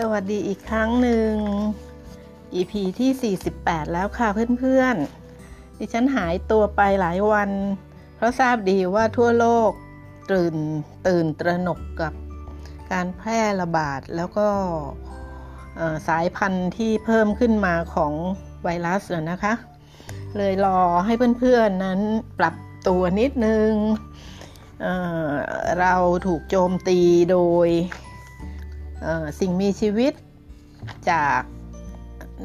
สวัสดีอีกครั้งหนึ่ง EP ที่ 48 แล้วค่ะเพื่อนๆ ดิฉันหายตัวไปหลายวัน เพราะทราบดีว่าทั่วโลกตื่นตื่นตระหนกกับการแพร่ระบาดแล้วก็สายพันธุ์ที่เพิ่มขึ้นมาของไวรัสนะคะ เลยรอให้เพื่อนๆนั้นปรับตัวนิดนึงเเราถูกโจมตีโดย สิ่งมีชีวิตจาก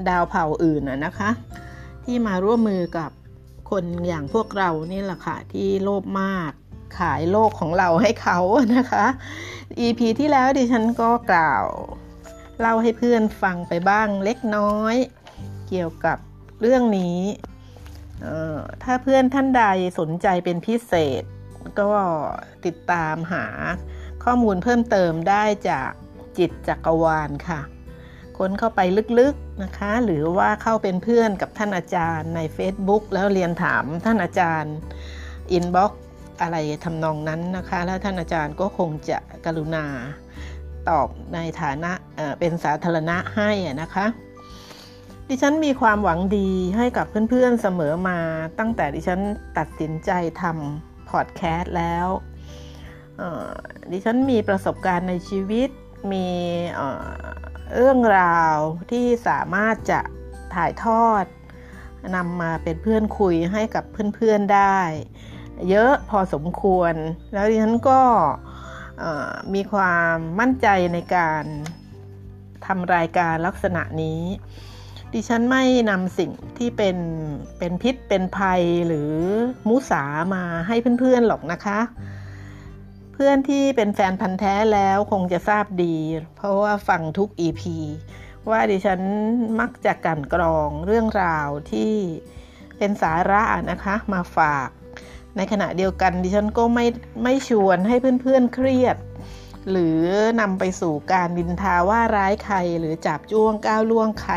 ดาวเผ่าอื่นนะคะ ที่มาร่วมมือกับคนอย่างพวกเรานี่แหละค่ะ ที่โลภมากขายโลกของเราให้เขานะคะ EP ที่แล้วดิฉันก็กล่าวเล่าให้เพื่อนฟังไปบ้างเล็กน้อย เกี่ยวกับเรื่องนี้ถ้าเพื่อนท่านใดสนใจเป็นพิเศษ ก็ติดตามหาข้อมูลเพิ่มเติมได้จาก จิตจักรวาลค่ะ ค้นเข้าไปลึกๆนะคะ หรือว่าเข้าเป็นเพื่อนกับท่านอาจารย์ใน Facebook แล้วเรียนถามท่านอาจารย์อินบ็อกอะไรทำนองนั้นนะคะ แล้วท่านอาจารย์ก็คงจะกรุณาตอบในฐานะเเป็นสาธารณะให้นะคะดิฉันมีความหวังดีให้กับเพื่อนๆเสมอมาตั้งแต่ดิฉันตัดสินใจทำพอดแคสต์แล้วดิฉันมีประสบการณ์ในชีวิต มีเรื่องราวที่สามารถจะถ่ายทอดนำมาเป็นเพื่อนคุยให้กับเพื่อนๆได้ เยอะพอสมควร แล้วดิฉันก็มีความมั่นใจในการทำรายการลักษณะนี้ ดิฉันไม่นำสิ่งที่เป็นเป็นพิษเป็นภัยหรือมุสามาให้เพื่อนๆหรอกนะคะ พื่อนที่เป็นแฟนพันธ์แท้แล้วคงจะทราบดี เพราะว่าฟังทุก EP ว่าดิฉันมักจะกันกรองเรื่องราวที่เป็นสาระนะคะมาฝาก ในขณะเดียวกันดิฉันก็ไม่ไม่ชวนให้เพื่อนๆเครียด หรือนำไปสู่การดินทาว่าร้ายใครหรือจับจ้วงก้าวล่วงใคร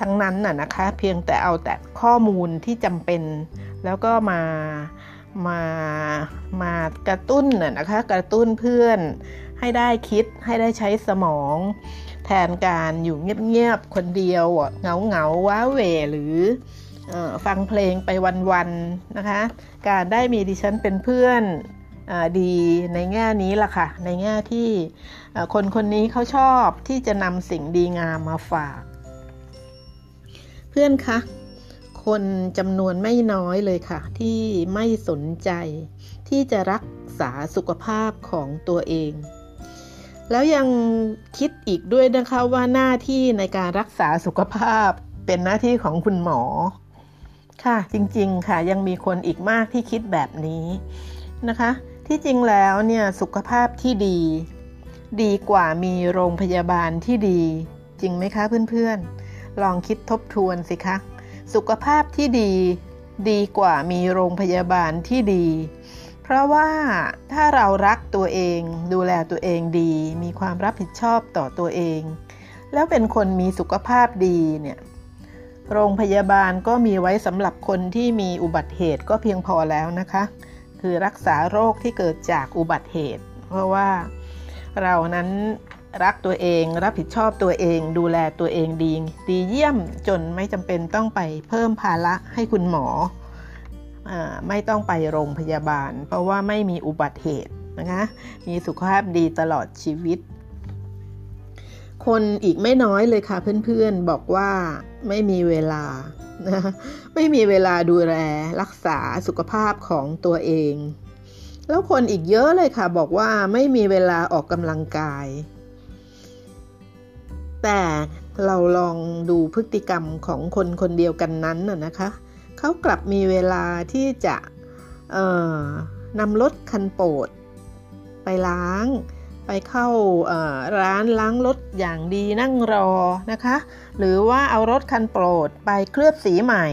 ทั้งนั้นน่ะนะคะ เพียงแต่เอาแต่ข้อมูลที่จำเป็น แล้วก็มา มามากระตุ้นนะคะ กระตุ้นเพื่อนให้ได้คิดให้ได้ใช้สมอง แทนการอยู่เงียบๆคนเดียวเหงาเหงาว้าเหวหรืออฟังเพลงไปวันๆนะคะ การได้มีดิฉันเป็นเพื่อนอดีในแง่นี้ล่ะค่ะ ในแง่ที่คนคนนี้เขาชอบที่จะนำสิ่งดีงามมาฝาก เพื่อนคะ คนจำนวนไม่น้อยเลยค่ะ ที่ไม่สนใจ ที่จะรักษาสุขภาพของตัวเอง แล้วยังคิดอีกด้วยนะคะว่าหน้าที่ในการรักษาสุขภาพเป็นหน้าที่ของคุณหมอ ค่ะจริงๆค่ะยังมีคนอีกมากที่คิดแบบนี้นะคะ ที่จริงแล้วเนี่ยสุขภาพที่ดี ดีกว่ามีโรงพยาบาลที่ดี จริงไหมคะเพื่อนๆ ลองคิดทบทวนสิคะ สุขภาพที่ดีดีกว่ามีโรงพยาบาลที่ดี เพราะว่าถ้าเรารักตัวเองดูแลตัวเองดี มีความรับผิดชอบต่อตัวเอง แล้วเป็นคนมีสุขภาพดีเนี่ยโรงพยาบาลก็มีไว้สำหรับคนที่มีอุบัติเหตุก็เพียงพอแล้วนะคะ คือรักษาโรคที่เกิดจากอุบัติเหตุ เพราะว่าเรานั้น รักตัวเอง รับผิดชอบตัวเอง ดูแลตัวเองดี ดีเยี่ยมจนไม่จำเป็นต้องไปเพิ่มภาระให้คุณหมออไม่ต้องไปโรงพยาบาล เพราะว่าไม่มีอุบัติเหตุนะคะมีสุขภาพดีตลอดชีวิต คนอีกไม่น้อยเลยค่ะเพื่อนๆบอกว่าไม่มีเวลานะไม่มีเวลาดูแลรักษาสุขภาพของตัวเอง แล้วคนอีกเยอะเลยค่ะบอกว่าไม่มีเวลาออกกำลังกาย แต่เราลองดูพฤติกรรมของคนคนเดียวกันนั้นนะนะคะ เขากลับมีเวลาที่จะนำรถคันโปรดไปล้าง ไปเข้าร้านล้างรถอย่างดีนั่งรอนะคะ หรือว่าเอารถคันโปรดไปเคลือบสีใหม่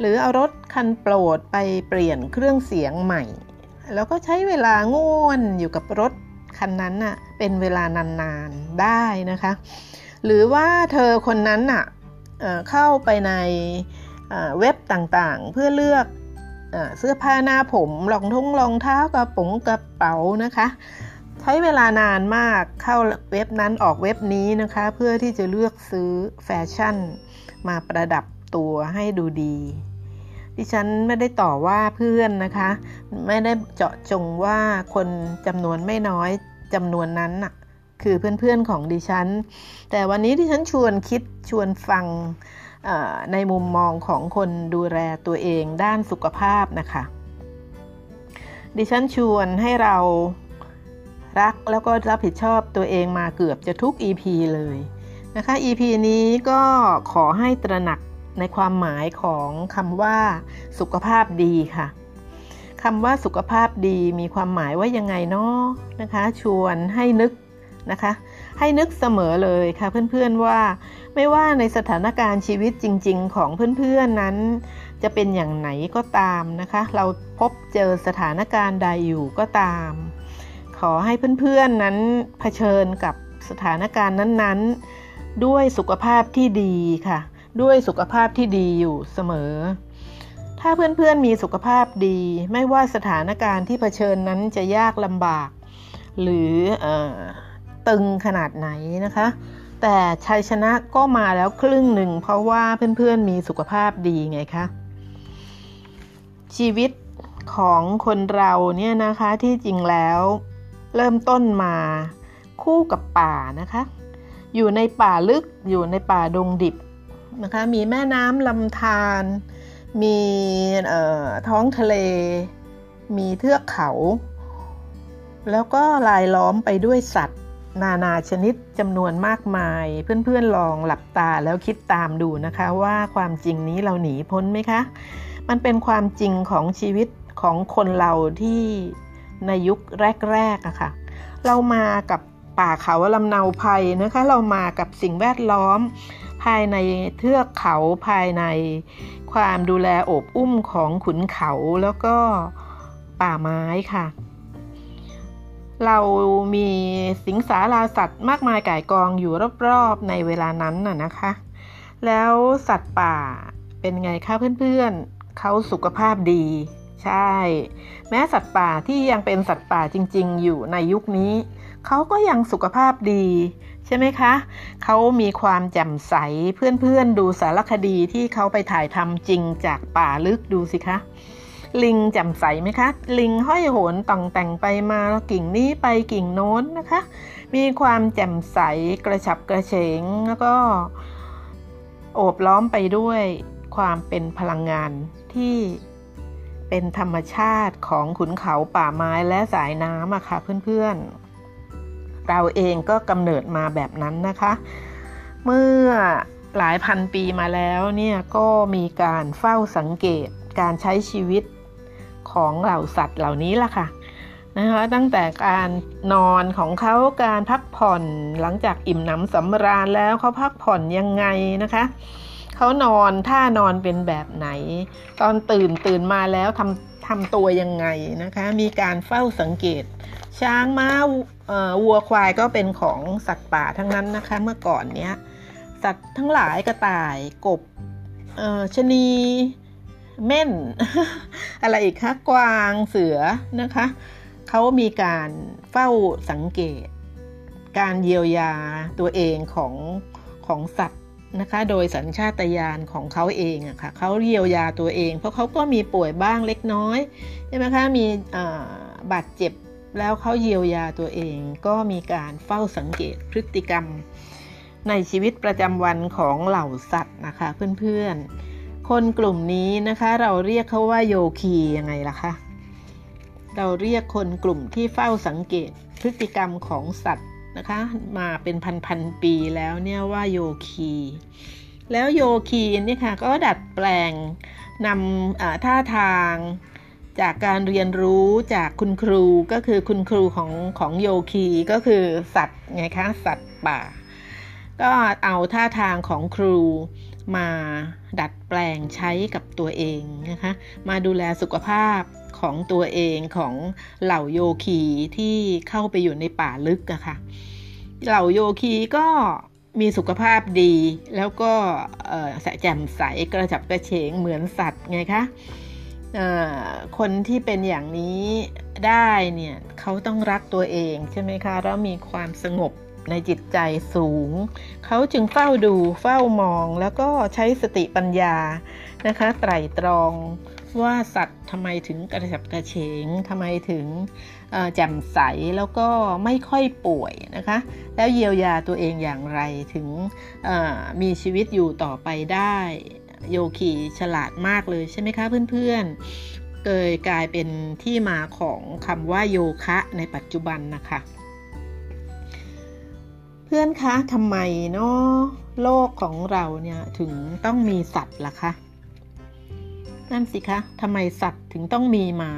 หรือเอารถคันโปรดไปเปลี่ยนเครื่องเสียงใหม่ แล้วก็ใช้เวลาง่วนอยู่กับรถ คันนั้นน่ะเป็นเวลานานๆได้นะคะ หรือว่าเธอคนนั้นน่ะเข้าไปในเว็บต่างๆ เพื่อเลือกเสื้อผ้าหน้าผมรองทุ่งรองเท้ากระป๋องกระเป๋านะคะทช้เวลานานมากเข้าเว็บนั้นออกเว็บนี้นะคะ เพื่อที่จะเลือกซื้อแฟชั่น มาประดับตัวให้ดูดี ดิฉันไม่ได้ต่อว่าเพื่อนนะคะ ไม่ได้เจาะจงว่าคนจำนวนไม่น้อยจำนวนนั้นน่ะคือเพื่อนๆของดิฉัน แต่วันนี้ดิฉันชวนคิดชวนฟังในมุมมองของคนดูแลตัวเองด้านสุขภาพนะคะ ดิฉันชวนให้เรารักแล้วก็รับผิดชอบตัวเองมาเกือบจะทุก EP เลยนะคะ EP นี้ก็ขอให้ตระหนัก ในความหมายของคำว่า สุขภาพดีค่ะคำว่าสุขภาพดีมีความหมายว่ายังไงเนาะนะคะ ชวนให้นึกนะคะ ให้นึกเสมอเลยค่ะเพื่อนๆว่าไม่ว่าในสถานการณ์ชีวิตจริง ๆ ของเพื่อนๆนั้น จะเป็นอย่างไหนก็ตามนะคะ เราพบเจอสถานการณ์ใดอยู่ก็ตาม ขอให้เพื่อนๆนั้นเผชิญกับสถานการณ์นั้นๆ ด้วยสุขภาพที่ดีค่ะ ด้วยสุขภาพที่ดีอยู่เสมอ ถ้าเพื่อนๆมีสุขภาพดี ไม่ว่าสถานการณ์ที่เผชิญนั้นจะยากลำบาก หรืออตึงขนาดไหนนะคะ แต่ชัยชนะก็มาแล้วครึ่งหนึ่ง เพราะว่าเพื่อนๆมีสุขภาพดีไงคะ ชีวิตของคนเราเนี่ยนะคะที่จริงแล้วเริ่มต้นมาคู่กับป่านะคะ อยู่ในป่าลึกอยู่ในป่าดงดิบ นะคะมีแม่น้ำลำธารมีท้องทะเล มีเทือกเขา แล้วก็ลายล้อมไปด้วยสัตว์ นานาชนิดจำนวนมากมาย เพื่อนๆลองหลับตาแล้วคิดตามดูนะคะว่าความจริงนี้เราหนีพ้นไหมคะ มันเป็นความจริงของชีวิตของคนเราที่ในยุคแรกๆอะคะ่ะ เรามากับป่าเขาลำเนาภัยนะคะ เรามากับสิ่งแวดล้อม ภายในเทือกเขาภายใน ความดูแลโอบอุ้มของขุนเขาแล้วก็ป่าไม้ค่ะ เรามีสิงสาราสัตว์มากมายก่ายกองอยู่รอบๆในเวลานั้นน่ะนะคะ แล้วสัตว์ป่าเป็นไงคะเพื่อนๆเขาสุขภาพดี ใช่ แม้สัตว์ป่าที่ยังเป็นสัตว์ป่าจริง ๆ อยู่ในยุคนี้เขาก็ยังสุขภาพดี ใช่ไหมคะ เขามีความแจ่มใสเพื่อนๆดูสารคดีที่เขาไปถ่ายทำจริงจากป่าลึกดูสิคะ ลิงแจ่มใสไหมคะ ลิงห้อยโหนต่องแต่งไปมากิ่งนี้ไปกิ่งโน้นนะคะ มีความแจ่มใสกระฉับกระเฉง แล้วก็โอบล้อมไปด้วยความเป็นพลังงานที่เป็นธรรมชาติของขุนเขาป่าไม้และสายน้ำอะค่ะเพื่อนๆ เราเองก็กำเนิดมาแบบนั้นนะคะ เมื่อหลายพันปีมาแล้วเนี่ยก็มีการเฝ้าสังเกตการใช้ชีวิตของเหล่าสัตว์เหล่านี้ล่ะค่ะนะคะตั้งแต่การนอนของเขาการพักผ่อนหลังจากอิ่มหนำสำราญแล้วเขาพักผ่อนยังไงนะคะเขานอนท่านอนเป็นแบบไหน ตอนตื่นตื่นมาแล้วทำ ทำตัวยังไงนะคะ มีการเฝ้าสังเกต ช้างม้าวัวควายก็เป็นของสัตว์ป่าทั้งนั้นนะคะ เมื่อก่อนเนี้ยสัตว์ทั้งหลายกระต่ายกบชนีเม่น อะไรอีกคะกวางเสือนะคะเขามีการเฝ้าสังเกต การเยียวยาตัวเองของของสัตว์ นะคะโดยสัญชาตญาณของเขาเองอะคะ่ะเขาเยียวยาตัวเอง เพราะเขาก็มีป่วยบ้างเล็กน้อยใช่ไหมคะมีบาดเจ็บแล้วเขาเยียวยาตัวเอง ก็มีการเฝ้าสังเกตพฤติกรรม ในชีวิตประจำวันของเหล่าสัตว์นะคะเพื่อนๆ คนกลุ่มนี้นะคะเราเรียกเขาว่าโยคียังไงล่ะคะเราเรียกคนกลุ่มที่เฝ้าสังเกตพฤติกรรมของสัตว์ นะคะ มาเป็นพันๆปีแล้วเนี่ยว่าโยคี แล้วโยคีนี่ค่ะก็ดัดแปลงนำท่าทางจากการเรียนรู้จากคุณครูก็คือคุณครูของของโยคีก็คือสัตว์ไงคะสัตว์ป่า ก็เอาท่าทางของครูมาดัดแปลงใช้กับตัวเองนะคะ มาดูแลสุขภาพ ของตัวเองของเหล่าโยคีที่เข้าไปอยู่ในป่าลึกอะค่ะ เหล่าโยคีก็มีสุขภาพดีแล้วก็แจ่มใสกระจับกระเฉงเหมือนสัตว์ไงคะคนที่เป็นอย่างนี้ได้เนี่ยเขาต้องรักตัวเองใช่ไหมคะ แล้วมีความสงบในจิตใจสูง เขาจึงเฝ้าดูเฝ้ามองแล้วก็ใช้สติปัญญานะคะ ไตรตรอง ว่าสัตว์ทำไมถึงกระฉับกระเฉงทำไมถึงแจ่มใสแล้วก็ไม่ค่อยป่วยนะคะ แล้วเยียวยาตัวเองอย่างไรถึงมีชีวิตอยู่ต่อไปได้ โยคีฉลาดมากเลยใช่ไหมคะเพื่อนๆเกยกลายเป็นที่มาของคำว่าโยคะในปัจจุบันนะคะ เพื่อนคะทำไมเนาะโลกของเราเนี่ยถึงต้องมีสัตว์ล่ะคะ นั่นสิคะทำไมสัตว์ถึงต้องมีมา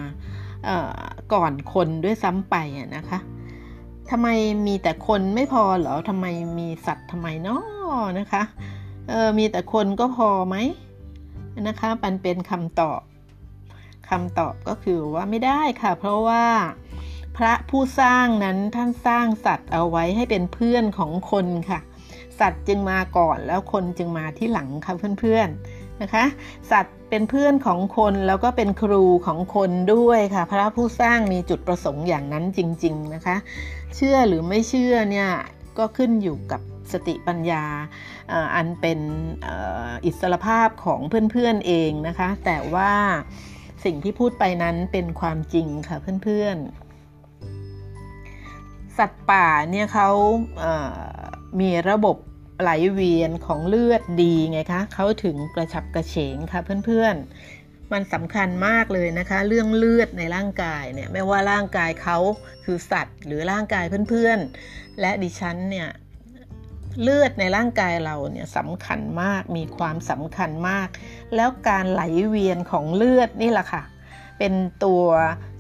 ก่อนคนด้วยซ้ำไปนะคะทำไมมีแต่คนไม่พอเหรอทำไมมีสัตว์ทำไมเนาะนะคะเออมีแต่คนก็พอไหมนะคะมันเป็นคำตอบคำตอบก็คือว่าไม่ได้ค่ะ เพราะว่าพระผู้สร้างนั้นท่านสร้างสัตว์เอาไว้ให้เป็นเพื่อนของคนค่ะ สัตว์จึงมาก่อนแล้วคนจึงมาที่หลังค่ะเพื่อนๆ นะคะ สัตว์เป็นเพื่อนของคนแล้วก็เป็นครูของคนด้วยค่ะ พระผู้สร้างมีจุดประสงค์อย่างนั้นจริง ๆนะคะ เชื่อหรือไม่เชื่อเนี่ยก็ขึ้นอยู่กับสติปัญญาอันเป็นอิสรภาพของเพื่อนๆเองนะคะ แต่ว่าสิ่งที่พูดไปนั้นเป็นความจริงค่ะเพื่อนๆ สัตว์ป่าเนี่ยเขามีระบบ ไหลเวียนของเลือดดีไงคะเขาถึงกระฉับกระเฉงค่ะเพื่อนๆ มันสำคัญมากเลยนะคะ เรื่องเลือดในร่างกายเนี่ยไม่ว่าร่างกายเขาคือสัตว์ หรือร่างกายเพื่อนๆ และดิฉันเนี่ยเลือดในร่างกายเราเนี่ยสำคัญมากมีความสำคัญมาก แล้วการไหลเวียนของเลือดนี่แหละค่ะ เป็นตัว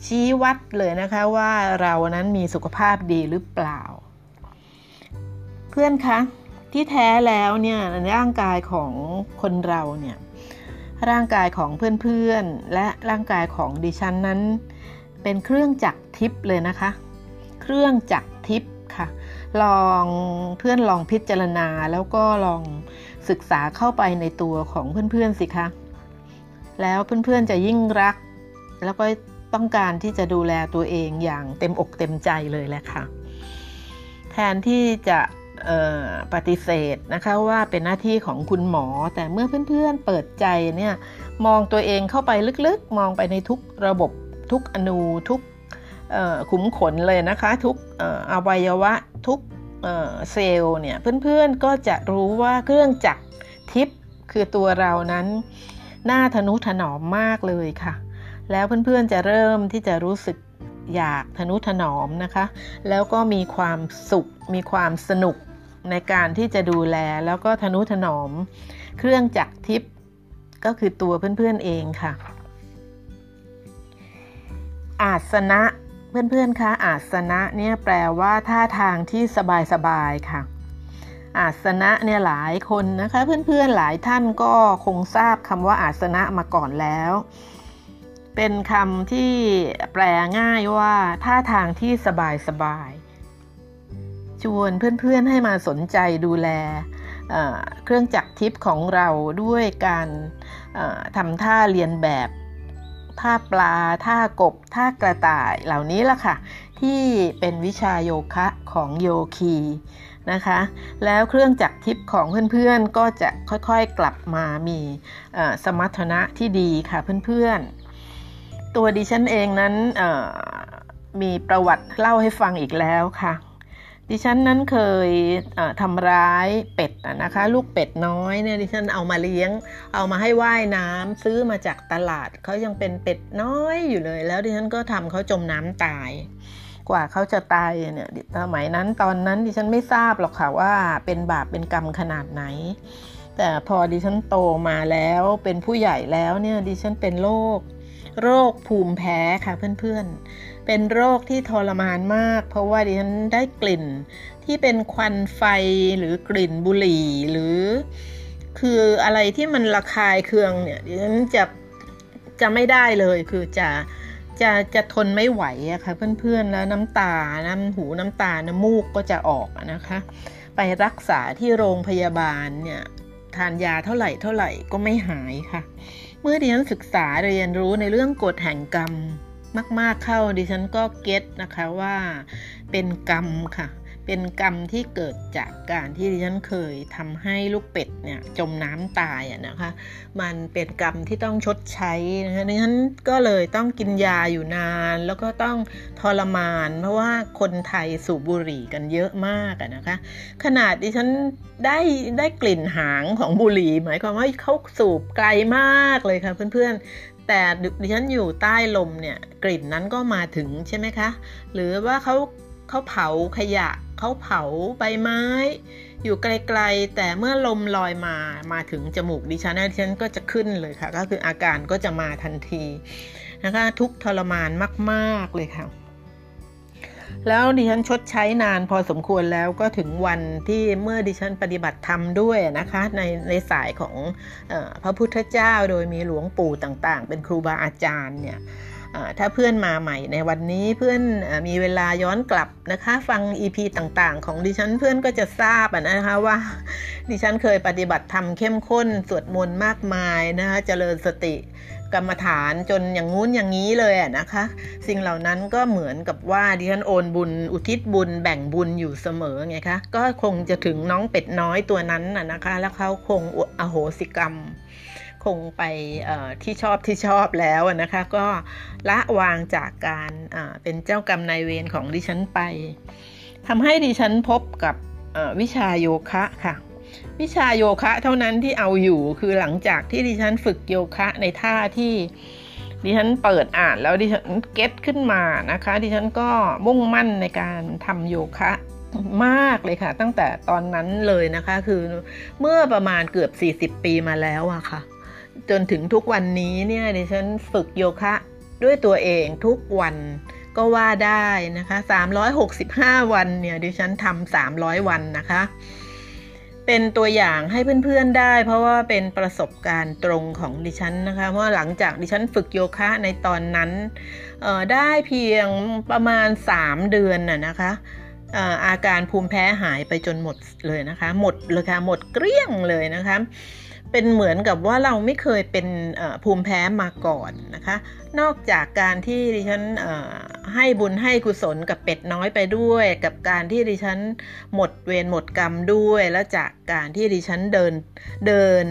ชี้วัดเลยนะคะว่าเรานั้นมีสุขภาพดีหรือเปล่า เพื่อนคะ ที่แท้แล้วเนี่ยร่างกายของคนเราเนี่ยร่างกายของเพื่อนๆ และร่างกายของดิฉันนั้น เป็นเครื่องจักรทิพย์เลยนะคะ เครื่องจักรทิพย์ค่ะ ลองเพื่อนลองพิจารณาแล้วก็ลองศึกษาเข้าไปในตัวของเพื่อนๆสิคะแล้วเพื่อนๆจะยิ่งรัก แล้วก็ต้องการที่จะดูแลตัวเองอย่างเต็มอกเต็มใจเลยแหละค่ะ แทนที่จะ ปฏิเสธนะคะว่าเป็นหน้าที่ของคุณหมอ แต่เมื่อเพื่อนๆเปิดใจเนี่ยมองตัวเองเข้าไปลึกๆ มองไปในทุกระบบทุกอนูทุกขุมขนเลยนะคะ ทุกอวัยวะทุกเซลล์เนี่ยเพื่อนๆก็จะรู้ว่าเครื่องจักรทิพย์คือตัวเรานั้นน่าทนุถนอมมากเลยค่ะ แล้วเพื่อนๆจะเริ่มที่จะรู้สึกอยากทนุถนอมนะคะ แล้วก็มีความสุขมีความสนุก ในการที่จะดูแลแล้วก็ทนุถนอม เครื่องจักรทิพย์ก็คือตัวเพื่อนๆเองค่ะ อาสนะเพื่อนๆคะอาสนะเนี่ยแปลว่าท่าทางที่สบายๆค่ะ อาสนะเนี่ยหลายคนนะคะเพื่อนๆหลายท่านก็คงทราบคำว่าอาสนะมาก่อนแล้ว เป็นคำที่แปลง่ายว่าท่าทางที่สบายๆ ชวนเพื่อนๆให้มาสนใจดูแลเครื่องจักรทิพย์ของเราด้วยการทำท่าเรียนแบบท่าปลาท่ากบท่ากระต่ายเหล่านี้ล่ะค่ะ ที่เป็นวิชาโยคะของโยคีนะคะ แล้วเครื่องจักรทิพย์ของเพื่อนๆก็จะค่อยๆกลับมามีสมรรถนะที่ดีค่ะเพื่อนๆ ตัวดิฉันเองนั้นมีประวัติเล่าให้ฟังอีกแล้วค่ะ ดิฉันนั้นเคยทำร้ายเป็ดนะคะ ลูกเป็ดน้อยเนี่ยดิฉันเอามาเลี้ยง เอามาให้ว่ายน้ำซื้อมาจากตลาดเขายังเป็นเป็ดน้อยอยู่เลย แล้วดิฉันก็ทำเขาจมน้ำตาย กว่าเขาจะตายเนี่ยสมัยนั้นตอนนั้นดิฉันไม่ทราบหรอกค่ะว่าเป็นบาปเป็นกรรมขนาดไหน แต่พอดิฉันโตมาแล้วเป็นผู้ใหญ่แล้วเนี่ยดิฉันเป็นโรคโรคภูมิแพ้ค่ะเพื่อนๆ เป็นโรคที่ทรมานมาก เพราะว่าดิฉันได้กลิ่นที่เป็นควันไฟหรือกลิ่นบุหรี่หรือ คืออะไรที่มันระคายเคืองเนี่ยดิฉันจะจะไม่ได้เลยคือจะจะจะทนไม่ไหวอะค่ะเพื่อนๆแล้วน้ำตา น้ำหูน้ำตา น้ำมูกก็จะออกนะคะ ไปรักษาที่โรงพยาบาลเนี่ยทานยาเท่าไหร่เท่าไหร่ก็ไม่หายค่ะ เมื่อดิฉันศึกษาเรียนรู้ในเรื่องกฎแห่งกรรม มาก ๆเข้าดิฉันก็เก็ตนะคะว่าเป็นกรรมค่ะ เป็นกรรมที่เกิดจากการที่ดิฉันเคยทำให้ลูกเป็ดเนี่ยจมน้ำตายอะนะคะ มันเป็นกรรมที่ต้องชดใช้นะคะดิฉันก็เลยต้องกินยาอยู่นาน แล้วก็ต้องทรมาน เพราะว่าคนไทยสูบบุหรี่กันเยอะมากนะคะ ขนาดดิฉันได้ได้กลิ่นหางของบุหรี่ หมายความว่าเขาสูบไกลมากเลยค่ะเพื่อนๆ แต่ดิฉันอยู่ใต้ลมเนี่ยกลิ่นนั้นก็มาถึงใช่ไหมคะ หรือว่าเขาเขาเผาขยะเขาเผาใบไม้ อยู่ไกลๆ แต่เมื่อลมลอยมามาถึงจมูกดิฉันดิฉันก็จะขึ้นเลยค่ะ ก็คืออาการก็จะมาทันทีนะคะทุกทรมานมาก ๆเลยค่ะ แล้วดิฉันชดใช้นานพอสมควรแล้วก็ถึงวันที่เมื่อดิฉันปฏิบัติธรรมด้วยนะคะในในสายของอพระพุทธเจ้าโดยมีหลวงปู่ต่างๆ เป็นครูบาอาจารย์เนี่ยถ้าเพื่อนมาใหม่ในวันนี้เพื่อนมีเวลาย้อนกลับนะคะ ฟัง EP ต่างๆ ของดิฉันเพื่อนก็จะทราบนะคะว่า ดิฉันเคยปฏิบัติธรรมเข้มข้นสวดมนต์มากมายนะคะเจริญสติ กรรมฐานจนอย่างงู้นอย่างนี้เลยนะคะ สิ่งเหล่านั้นก็เหมือนกับว่าดิฉันโอนบุญ อุทิศบุญแบ่งบุญอยู่เสมอไงคะก็คงจะถึงน้องเป็ดน้อยตัวนั้นนะคะ แล้วเขาคงอโหสิกรรม คงไปที่ชอบที่ชอบแล้วนะคะ ก็ละวางจากการเป็นเจ้ากรรมนายเวรของดิฉันไปทำให้ดิฉันพบกับวิชาโยคะค่ะ วิชาโยคะเท่านั้นที่เอาอยู่คือหลังจากที่ดิฉันฝึกโยคะในท่าที่ดิฉันเปิดอ่านแล้วดิฉันเก็ตขึ้นมานะคะ ดิฉันก็มุ่งมั่นในการทำโยคะมากเลยค่ะ ตั้งแต่ตอนนั้นเลยนะคะ คือเมื่อประมาณเกือบ 40 ปีมาแล้วอะค่ะ จนถึงทุกวันนี้เนี่ยดิฉันฝึกโยคะด้วยตัวเองทุกวันก็ว่าได้นะคะ 365 วันเนี่ยดิฉันทำ300 วันนะคะ เป็นตัวอย่างให้เพื่อนๆได้ เพราะว่าเป็นประสบการณ์ตรงของดิฉันนะคะเพราะหลังจากดิฉันฝึกโยคะในตอนนั้นได้เพียงประมาณ 3 เดือนน่ะนะคะอาการภูมิแพ้หายไปจนหมดเลยนะคะ หมดเลยค่ะหมดเกลี้ยงเลยนะคะ เป็นเหมือนกับว่าเราไม่เคยเป็นภูมิแพ้มาก่อนนะคะ นอกจากการที่ดิฉันให้บุญให้กุศลกับเป็ดน้อยไปด้วย กับการที่ดิฉันหมดเวรหมดกรรมด้วย แล้วจากการที่ดิฉันเดินเดิน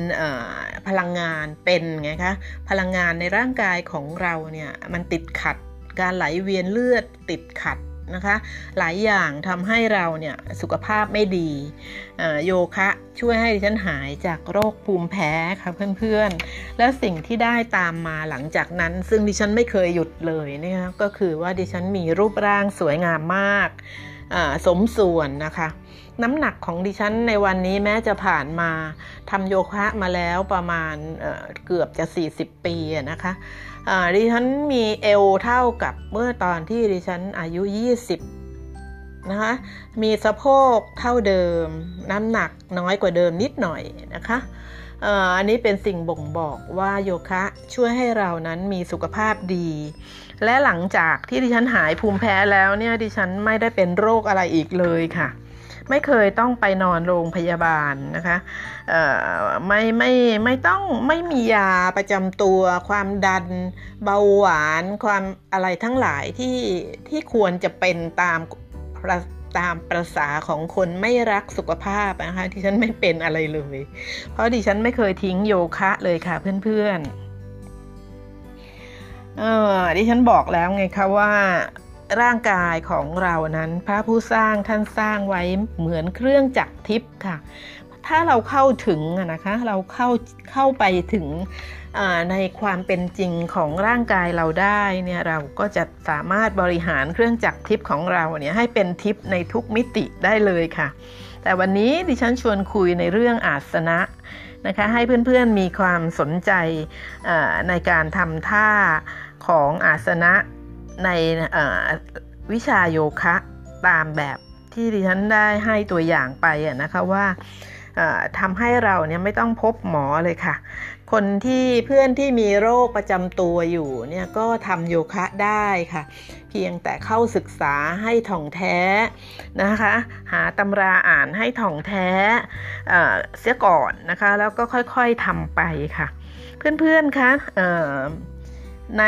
พลังงานเป็นไงคะพลังงานในร่างกายของเราเนี่ยมันติดขัดการไหลเวียนเลือดติดขัด นะคะ หลายอย่างทำให้เราเนี่ยสุขภาพไม่ดีโยคะช่วยให้ดิฉันหายจากโรคภูมิแพ้ค่ะเพื่อนๆ แล้วสิ่งที่ได้ตามมาหลังจากนั้น ซึ่งดิฉันไม่เคยหยุดเลยเนี่ยก็คือว่าดิฉันมีรูปร่างสวยงามมากสมส่วนนะคะ น้ำหนักของดิฉันในวันนี้แม้จะผ่านมาทำโยคะมาแล้วประมาณเเกือบจะ 40 ปีนะคะ ดิฉันมีเอวเท่ากับเมื่อตอนที่ดิฉันอายุ 20 นะคะ มีสะโพกเท่าเดิม น้ำหนักน้อยกว่าเดิมนิดหน่อยนะคะอันนี้เป็นสิ่งบ่งบอกว่าโยคะช่วยให้เรานั้นมีสุขภาพดี และหลังจากที่ดิฉันหายภูมิแพ้แล้วเนี่ยดิฉันไม่ได้เป็นโรคอะไรอีกเลยค่ะ ไม่เคยต้องไปนอนโรงพยาบาลนะคะ ไม่ไม่ไม่ต้องไม่มียาประจำตัว ความดันเบาหวานความอะไรทั้งหลายที่ที่ควรจะเป็นตามตามประษาของคนไม่รักสุขภาพนะคะที่ฉันไม่เป็นอะไรเลย เพราะดิฉันไม่เคยทิ้งโยคะเลยค่ะเพื่อนๆเออดิฉันบอกแล้วไงคะว่าร่างกายของเรานั้น พระผู้สร้างท่านสร้างไว้เหมือนเครื่องจักรทิพย์ค่ะ ถ้าเราเข้าถึงนะคะเราเข้าเข้าไปถึงในความเป็นจริงของร่างกายเราได้เนี่ยเราก็จะสามารถบริหารเครื่องจักรทิพย์ของเราเนี่ยให้เป็นทิพย์ในทุกมิติได้เลยค่ะ แต่วันนี้ดิฉันชวนคุยในเรื่องอาสนะนะคะให้เพื่อนๆมีความสนใจในการทำท่าของอาสนะในวิชาโยคะตามแบบที่ดิฉันได้ให้ตัวอย่างไปนะคะว่า ทำให้เราเนี่ยไม่ต้องพบหมอเลยค่ะ คนที่เพื่อนที่มีโรคประจำตัวอยู่เนี่ยก็ทำโยคะได้ค่ะ เพียงแต่เข้าศึกษาให้ถ่องแท้นะคะ หาตำราอ่านให้ถ่องแท้เสียก่อนนะคะ แล้วก็ค่อยๆทำไปค่ะ เพื่อนๆคะใน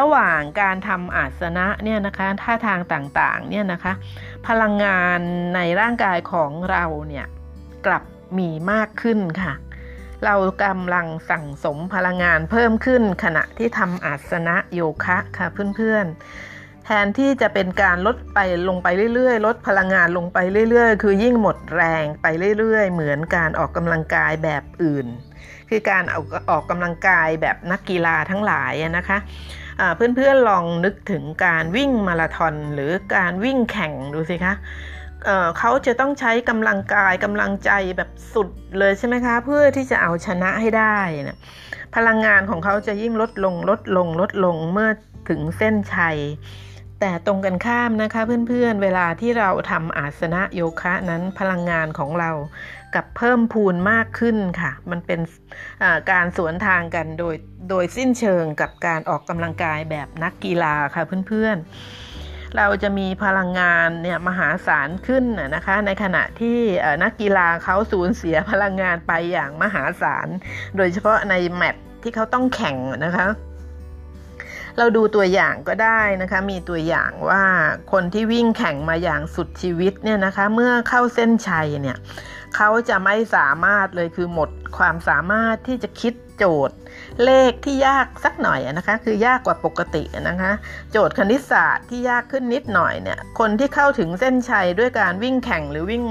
ระหว่างการทำอาสนะเนี่ยนะคะท่าทางต่างๆเนี่ยนะคะ พลังงานในร่างกายของเราเนี่ยกลับ มีมากขึ้นค่ะ เรากำลังสั่งสมพลังงานเพิ่มขึ้นขณะที่ทำอาสนะโยคะค่ะเพื่อนๆ แทนที่จะเป็นการลดไปลงไปเรื่อยๆ ลดพลังงานลงไปเรื่อยๆ คือยิ่งหมดแรงไปเรื่อยๆ เหมือนการออกกำลังกายแบบอื่น คือการออกออกกำลังกายแบบนักกีฬาทั้งหลายนะคะเพื่อนๆลองนึกถึงการวิ่งมาราธอนหรือการวิ่งแข่งดูสิคะ เเขาจะต้องใช้กำลังกายกำลังใจแบบสุดเลยใช่ไหมคะ เพื่อที่จะเอาชนะให้ได้นะพลังงานของเขาจะยิ่งลดลงลดลงลดลงเมื่อถึงเส้นชัย แต่ตรงกันข้ามนะคะเพื่อนๆ เวลาที่เราทำอาสนะโยคะนั้นพลังงานของเรากับเพิ่มพูนมากขึ้นค่ะ มันเป็นการสวนทางกันโดยโดยสิ้นเชิงกับการออกกำลังกายแบบนักกีฬาค่ะเพื่อนๆ เราจะมีพลังงานเนี่ยมหาศาลขึ้นนะคะ ในขณะที่นักกีฬาเขาสูญเสียพลังงานไปอย่างมหาศาล โดยเฉพาะในแมตช์ที่เขาต้องแข่งนะคะเราดูตัวอย่างก็ได้นะคะ มีตัวอย่างว่าคนที่วิ่งแข่งมาอย่างสุดชีวิตเนี่ยนะคะ เมื่อเข้าเส้นชัยเนี่ยเขาจะไม่สามารถเลยคือหมดความสามารถที่จะคิดโจทย์ เลขที่ยากสักหน่อยนะคะ คือยากกว่าปกตินะคะ โจทย์คณิตศาสตร์ที่ยากขึ้นนิดหน่อยเนี่ย คนที่เข้าถึงเส้นชัยด้วยการวิ่งแข่งหรือวิ่ง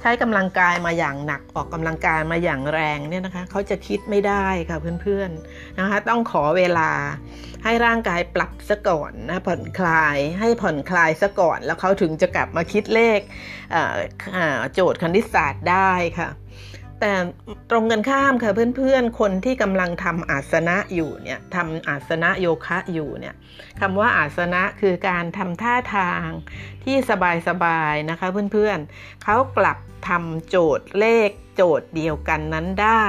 ใช้กำลังกายมาอย่างหนักออกกำลังกายมาอย่างแรงเนี่ยนะคะเขาจะคิดไม่ได้ค่ะเพื่อนๆนะคะ ต้องขอเวลาให้ร่างกายปรับซะก่อนนะผ่อนคลายให้ผ่อนคลายซะก่อน แล้วเขาถึงจะกลับมาคิดเลขโจทย์คณิตศาสตร์ได้ค่ะ แต่ตรงกันข้ามค่ะเพื่อนๆ คนที่กำลังทำอาสนะอยู่เนี่ยทำอาสนะโยคะอยู่เนี่ยคำว่าอาสนะคือการทำท่าทางที่สบายๆนะคะเพื่อนๆเขากลับทำโจทย์เลขโจทย์เดียวกันนั้นได้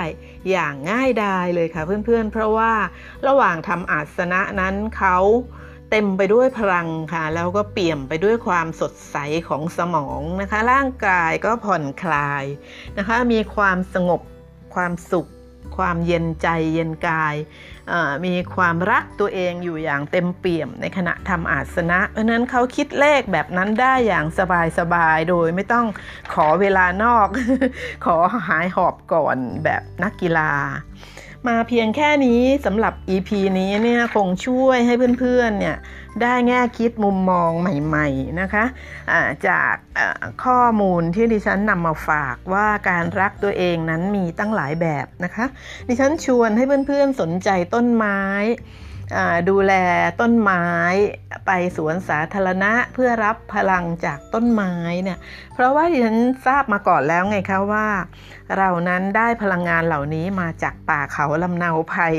อย่างง่ายดายเลยค่ะเพื่อนๆ เพราะว่าระหว่างทำอาสนะนั้นเขา เต็มไปด้วยพลังค่ะ แล้วก็เปี่ยมไปด้วยความสดใสของสมองนะคะ ร่างกายก็ผ่อนคลายนะคะ มีความสงบความสุข ความเย็นใจเย็นกาย มีความรักตัวเองอยู่อย่างเต็มเปี่ยมในขณะทำอาสนะ เพราะนั้นเขาคิดเลขแบบนั้นได้อย่างสบายๆ โดยไม่ต้องขอเวลานอก ขอหายหอบก่อนแบบนักกีฬา มาเพียงแค่นี้สำหรับ EP นี้เนี่ยคงช่วยให้เพื่อนๆเนี่ยได้แง่คิดมุมมองใหม่ๆนะคะะจากข้อมูลที่ดิฉันนำมาฝากว่าการรักตัวเองนั้นมีตั้งหลายแบบนะคะ ดิฉันชวนให้เพื่อนๆสนใจต้นไม้ดูแลต้นไม้ไปสวนสาธารณะเพื่อรับพลังจากต้นไม้เนี่ยเพราะว่าดิฉันทราบมาก่อนแล้วไงคะว่า เรานั้นได้พลังงานเหล่านี้มาจากป่าเขาลำเนาภัย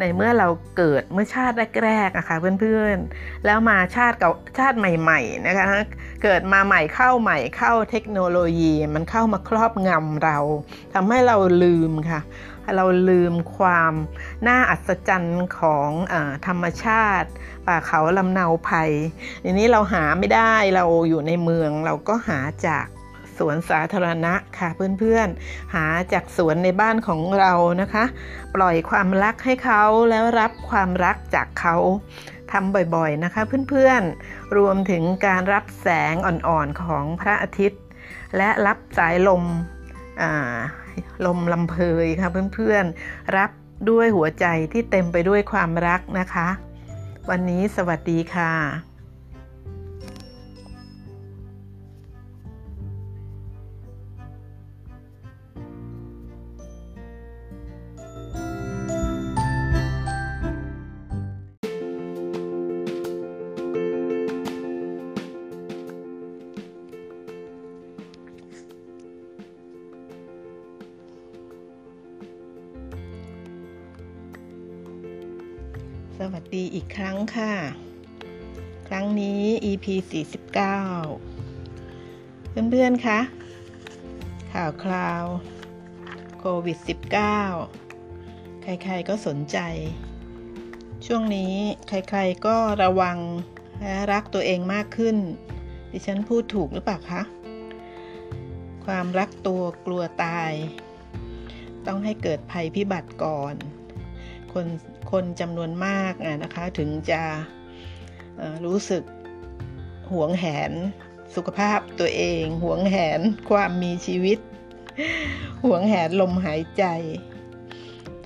ในเมื่อเราเกิดเมื่อชาติแรกๆนะคะเพื่อนๆ แล้วมาชาติเก่าชาติใหม่ๆนะคะเกิดมาใหม่เข้าใหม่เข้าเทคโนโลยีมันเข้ามาครอบงำเราทำให้เราลืมค่ะ เราลืมความน่าอัศจรรย์ของอธรรมชาติ ป่าเขาลำเนาภัยทีนี้เราหาไม่ได้เราอยู่ในเมืองเราก็หาจาก สวนสาธารณะค่ะเพื่อนๆ หาจากสวนในบ้านของเรานะคะ ปล่อยความรักให้เขาแล้วรับความรักจากเขาทำบ่อยๆนะคะเพื่อนๆ รวมถึงการรับแสงอ่อนๆของพระอาทิตย์ และรับสายลมลมลำเพยค่ะเพื่อนๆ รับด้วยหัวใจที่เต็มไปด้วยความรักนะคะ วันนี้สวัสดีค่ะ อีกครั้งค่ะ ครั้งนี้ EP 49 เพื่อนๆ คะ ข่าวคราวโควิด -19 ใครๆ ก็สนใจ ช่วงนี้ใครๆ ก็ระวังและรักตัวเองมากขึ้น ดิฉันพูดถูกหรือเปล่าคะ ความรักตัวกลัวตาย ต้องให้เกิดภัยพิบัติก่อน คนคนจำนวนมากนะคะถึงจะรู้สึกหวงแหนสุขภาพตัวเอง หวงแหนความมีชีวิต หวงแหนลมหายใจ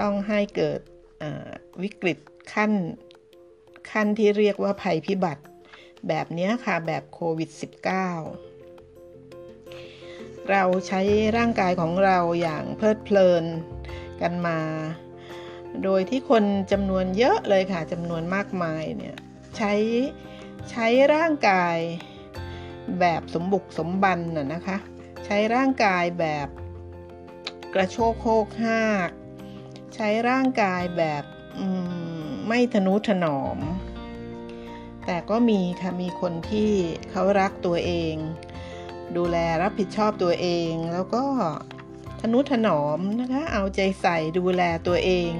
ต้องให้เกิดวิกฤตขั้นขั้นที่เรียกว่าภัยพิบัติ แบบนี้ค่ะแบบโควิด -19 เราใช้ร่างกายของเราอย่างเพลิดเพลินกันมา โดยที่คนจำนวนเยอะเลยค่ะจำนวนมากมายเนี่ยใช้ใช้ร่างกายแบบสมบุกสมบันน่ะนะคะ ใช้ร่างกายแบบกระโชกโคกหากใช้ร่างกายแบบไม่ทนุถนอม แต่ก็มีค่ะมีคนที่เขารักตัวเอง ดูแลรับผิดชอบตัวเองแล้วก็ ทนุถนอมนะคะ เอาใจใส่ดูแลตัวเอง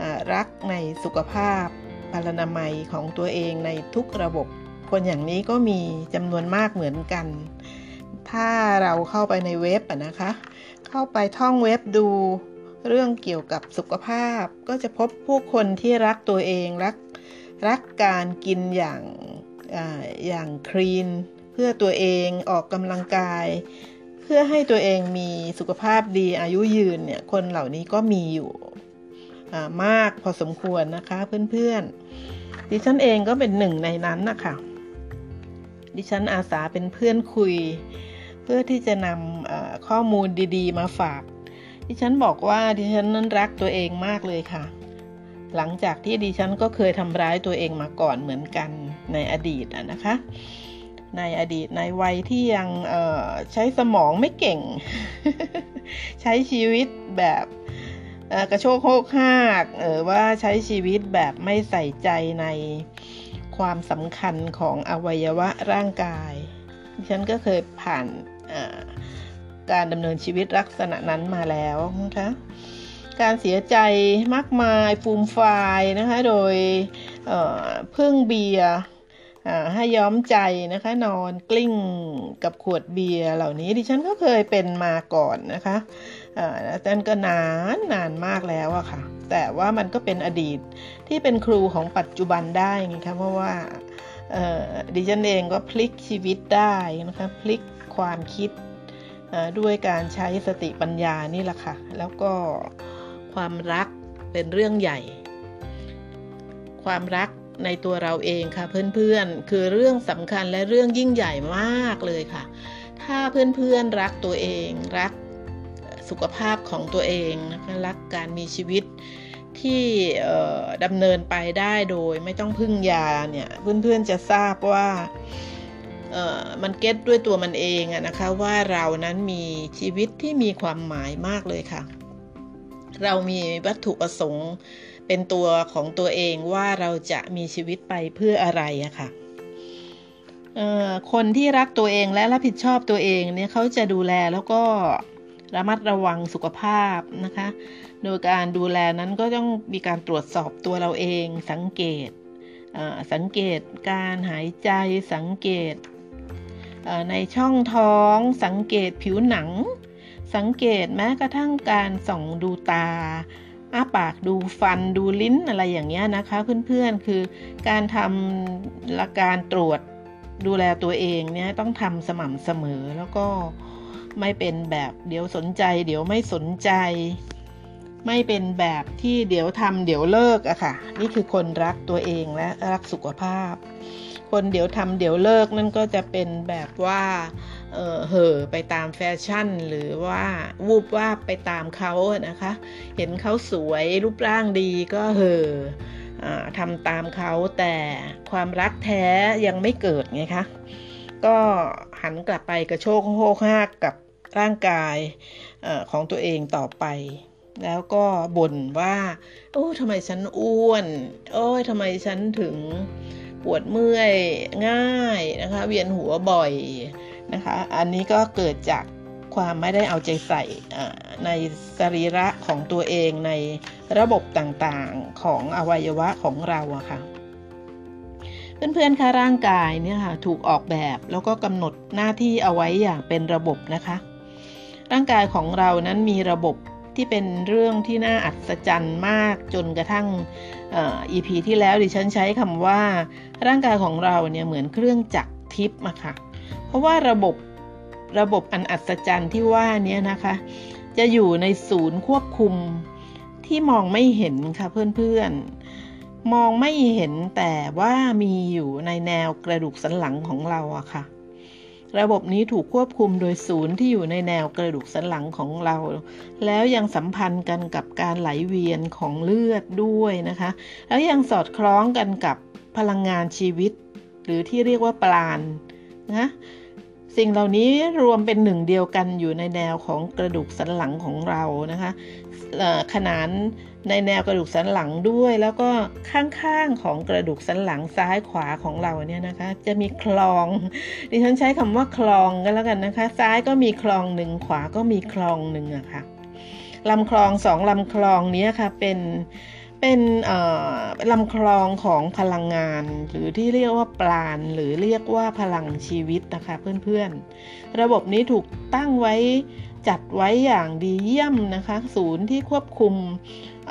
อรักในสุขภาพพลานามัยของตัวเองในทุกระบบ คนอย่างนี้ก็มีจำนวนมากเหมือนกัน ถ้าเราเข้าไปในเว็บนะคะ เข้าไปท่องเว็บดูเรื่องเกี่ยวกับสุขภาพ ก็จะพบผู้คนที่รักตัวเองรักรักการกินอย่างออย่างคลีน เพื่อตัวเองออกกำลังกาย พื่อให้ตัวเองมีสุขภาพดีอายุยืนเนี่ยคนเหล่านี้ก็มีอยู่มากพอสมควรนะคะเพื่อนๆ ดิฉันเองก็เป็นหนึ่งในนั้นนะคะดิฉันอาสาเป็นเพื่อนคุย เพื่อที่จะนำข้อมูลดีๆ มาฝาก ดิฉันบอกว่าดิฉันนั้นรักตัวเองมากเลยค่ะ หลังจากที่ดิฉันก็เคยทำร้ายตัวเองมาก่อนเหมือนกันในอดีตนะคะ ในอดีตในวัยที่ยังใช้สมองไม่เก่ง ใช้ชีวิตแบบกระโชกโคกหากเออว่าใช้ชีวิตแบบไม่ใส่ใจในความสำคัญของอวัยวะร่างกายฉันก็เคยผ่านการดำเนินชีวิตลักษณะนั้นมาแล้วนะคะการเสียใจมากมายฟูมฟายนะคะโดยพึ่งเบียร์ ให้ย้อมใจนะคะนอนกลิ้งกับขวดเบียร์เหล่านี้ดิฉันก็เคยเป็นมาก่อนนะคะแต่ก็นานนานมากแล้วอะค่ะ แต่ว่ามันก็เป็นอดีตที่เป็นครูของปัจจุบันได้ไงคะเพราะว่าดิฉันเองก็พลิกชีวิตได้นะคะพลิกความคิดด้วยการใช้สติปัญญานี่แหละค่ะ แล้วก็ความรักเป็นเรื่องใหญ่ ความรัก ในตัวเราเองค่ะเพื่อนๆ คือเรื่องสำคัญและเรื่องยิ่งใหญ่มากเลยค่ะ ถ้าเพื่อนๆรักตัวเอง รักสุขภาพของตัวเองนะคะรักการมีชีวิตที่ดำเนินไปได้โดยไม่ต้องพึ่งยาเนี่ยเพื่อนๆจะทราบว่ามันเก็ตด้วยตัวมันเองนะคะว่าเรานั้นมีชีวิตที่มีความหมายมากเลยค่ะ เรามีวัตถุประสงค์เป็นตัวของตัวเองว่าเราจะมีชีวิตไปเพื่ออะไรอะค่ะคนที่รักตัวเองและรับผิดชอบตัวเองเนี่ยเขาจะดูแลแล้วก็ระมัดระวังสุขภาพนะคะ โดยการดูแลนั้นก็ต้องมีการตรวจสอบตัวเราเองสังเกตสังเกตการหายใจสังเกตในช่องท้อง สังเกตผิวหนัง สังเกตแม้กระทั่งการส่องดูตา อ้าปากดูฟันดูลิ้นอะไรอย่างเงี้ยนะคะ เพื่อนๆคือการทำละการตรวจดูแลตัวเองเนี่ยต้องทำสม่ำเสมอแล้วก็ไม่เป็นแบบเดี๋ยวสนใจ เดี๋ยวไม่สนใจ ไม่เป็นแบบที่เดี๋ยวทำเดี๋ยวเลิกอะค่ะ นี่คือคนรักตัวเองและรักสุขภาพ คนเดี๋ยวทำเดี๋ยวเลิกนั่นก็จะเป็นแบบว่า เออเห่อไปตามแฟชั่น หรือว่าวูบว่าไปตามเขานะคะ เห็นเขาสวยรูปร่างดีก็เห่อทำตามเขาแต่ความรักแท้ยังไม่เกิดไงคะก็หันกลับไปกระโชกโฮกหากกับร่างกายอของตัวเองต่อไป แล้วก็บ่นว่า โอ้ทำไมฉันอ้วน โอ้ยทำไมฉันถึงปวดเมื่อยง่ายนะคะ เวียนหัวบ่อย นะคะ อันนี้ก็เกิดจากความไม่ได้เอาใจใส่ในสรีระของตัวเองในระบบต่างๆของอวัยวะของเราอะค่ะ เพื่อนๆคะร่างกายเนี่ยค่ะถูกออกแบบแล้วก็กำหนดหน้าที่เอาไว้อย่างเป็นระบบนะคะ ร่างกายของเรานั้นมีระบบที่เป็นเรื่องที่น่าอัศจรรย์มากจนกระทั่งอ EP ที่แล้วดิฉันใช้คำว่า ร่างกายของเราเนี่ยเหมือนเครื่องจักรทิพย์อะค่ะ เพราะว่าระบบระบบอันอัศจรรย์ที่ว่านี้นะคะ จะอยู่ในศูนย์ควบคุมที่มองไม่เห็นค่ะเพื่อนๆ มองไม่เห็นแต่ว่ามีอยู่ในแนวกระดูกสันหลังของเราอะค่ะ ระบบนี้ถูกควบคุมโดยศูนย์ที่อยู่ในแนวกระดูกสันหลังของเรา แล้วยังสัมพันธ์กันกับการไหลเวียนของเลือดด้วยนะคะ แล้วยังสอดคล้องกันกับพลังงานชีวิต หรือที่เรียกว่าปราณ นะสิ่งเหล่านี้รวมเป็นหนึ่งเดียวกันอยู่ในแนวของกระดูกสันหลังของเรานะคะขนานในแนวกระดูกสันหลังด้วย แล้วก็ข้างๆของกระดูกสันหลังซ้ายขวาของเราเนี่ยนะคะ จะมีคลองดิฉันใช้คำว่าคลองกันแล้วกันนะคะ ซ้ายก็มีคลองหนึ่งขวาก็มีคลองหนึ่งอะคะ่ะลำคลองสองลำคลองนี้ค่ะเป็น เป็นลำคลองของพลังงาน หรือที่เรียกว่าปราณหรือเรียกว่าพลังชีวิตนะคะเพื่อนๆ ระบบนี้ถูกตั้งไว้จัดไว้อย่างดีเยี่ยมนะคะ ศูนย์ที่ควบคุม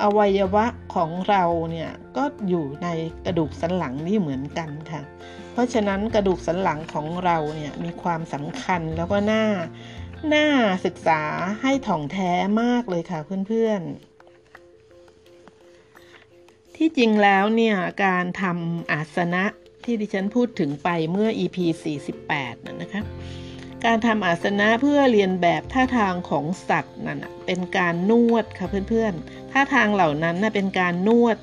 อวัยวะของเราเนี่ยก็อยู่ในกระดูกสันหลังนี่เหมือนกันค่ะ เพราะฉะนั้นกระดูกสันหลังของเราเนี่ยมีความสำคัญแล้วก็น่าน่าศึกษาให้ถ่องแท้มากเลยค่ะเพื่อนๆ ที่จริงแล้วเนี่ยการทำอาสนะที่ดิฉันพูดถึงไปเมื่อ EP 48นั่นนะคะการทำอาสนะเพื่อเรียนแบบท่าทางของสัตว์นั่นเป็นการนวดค่ะเพื่อนๆท่าทางเหล่านั้นเป็นการนวด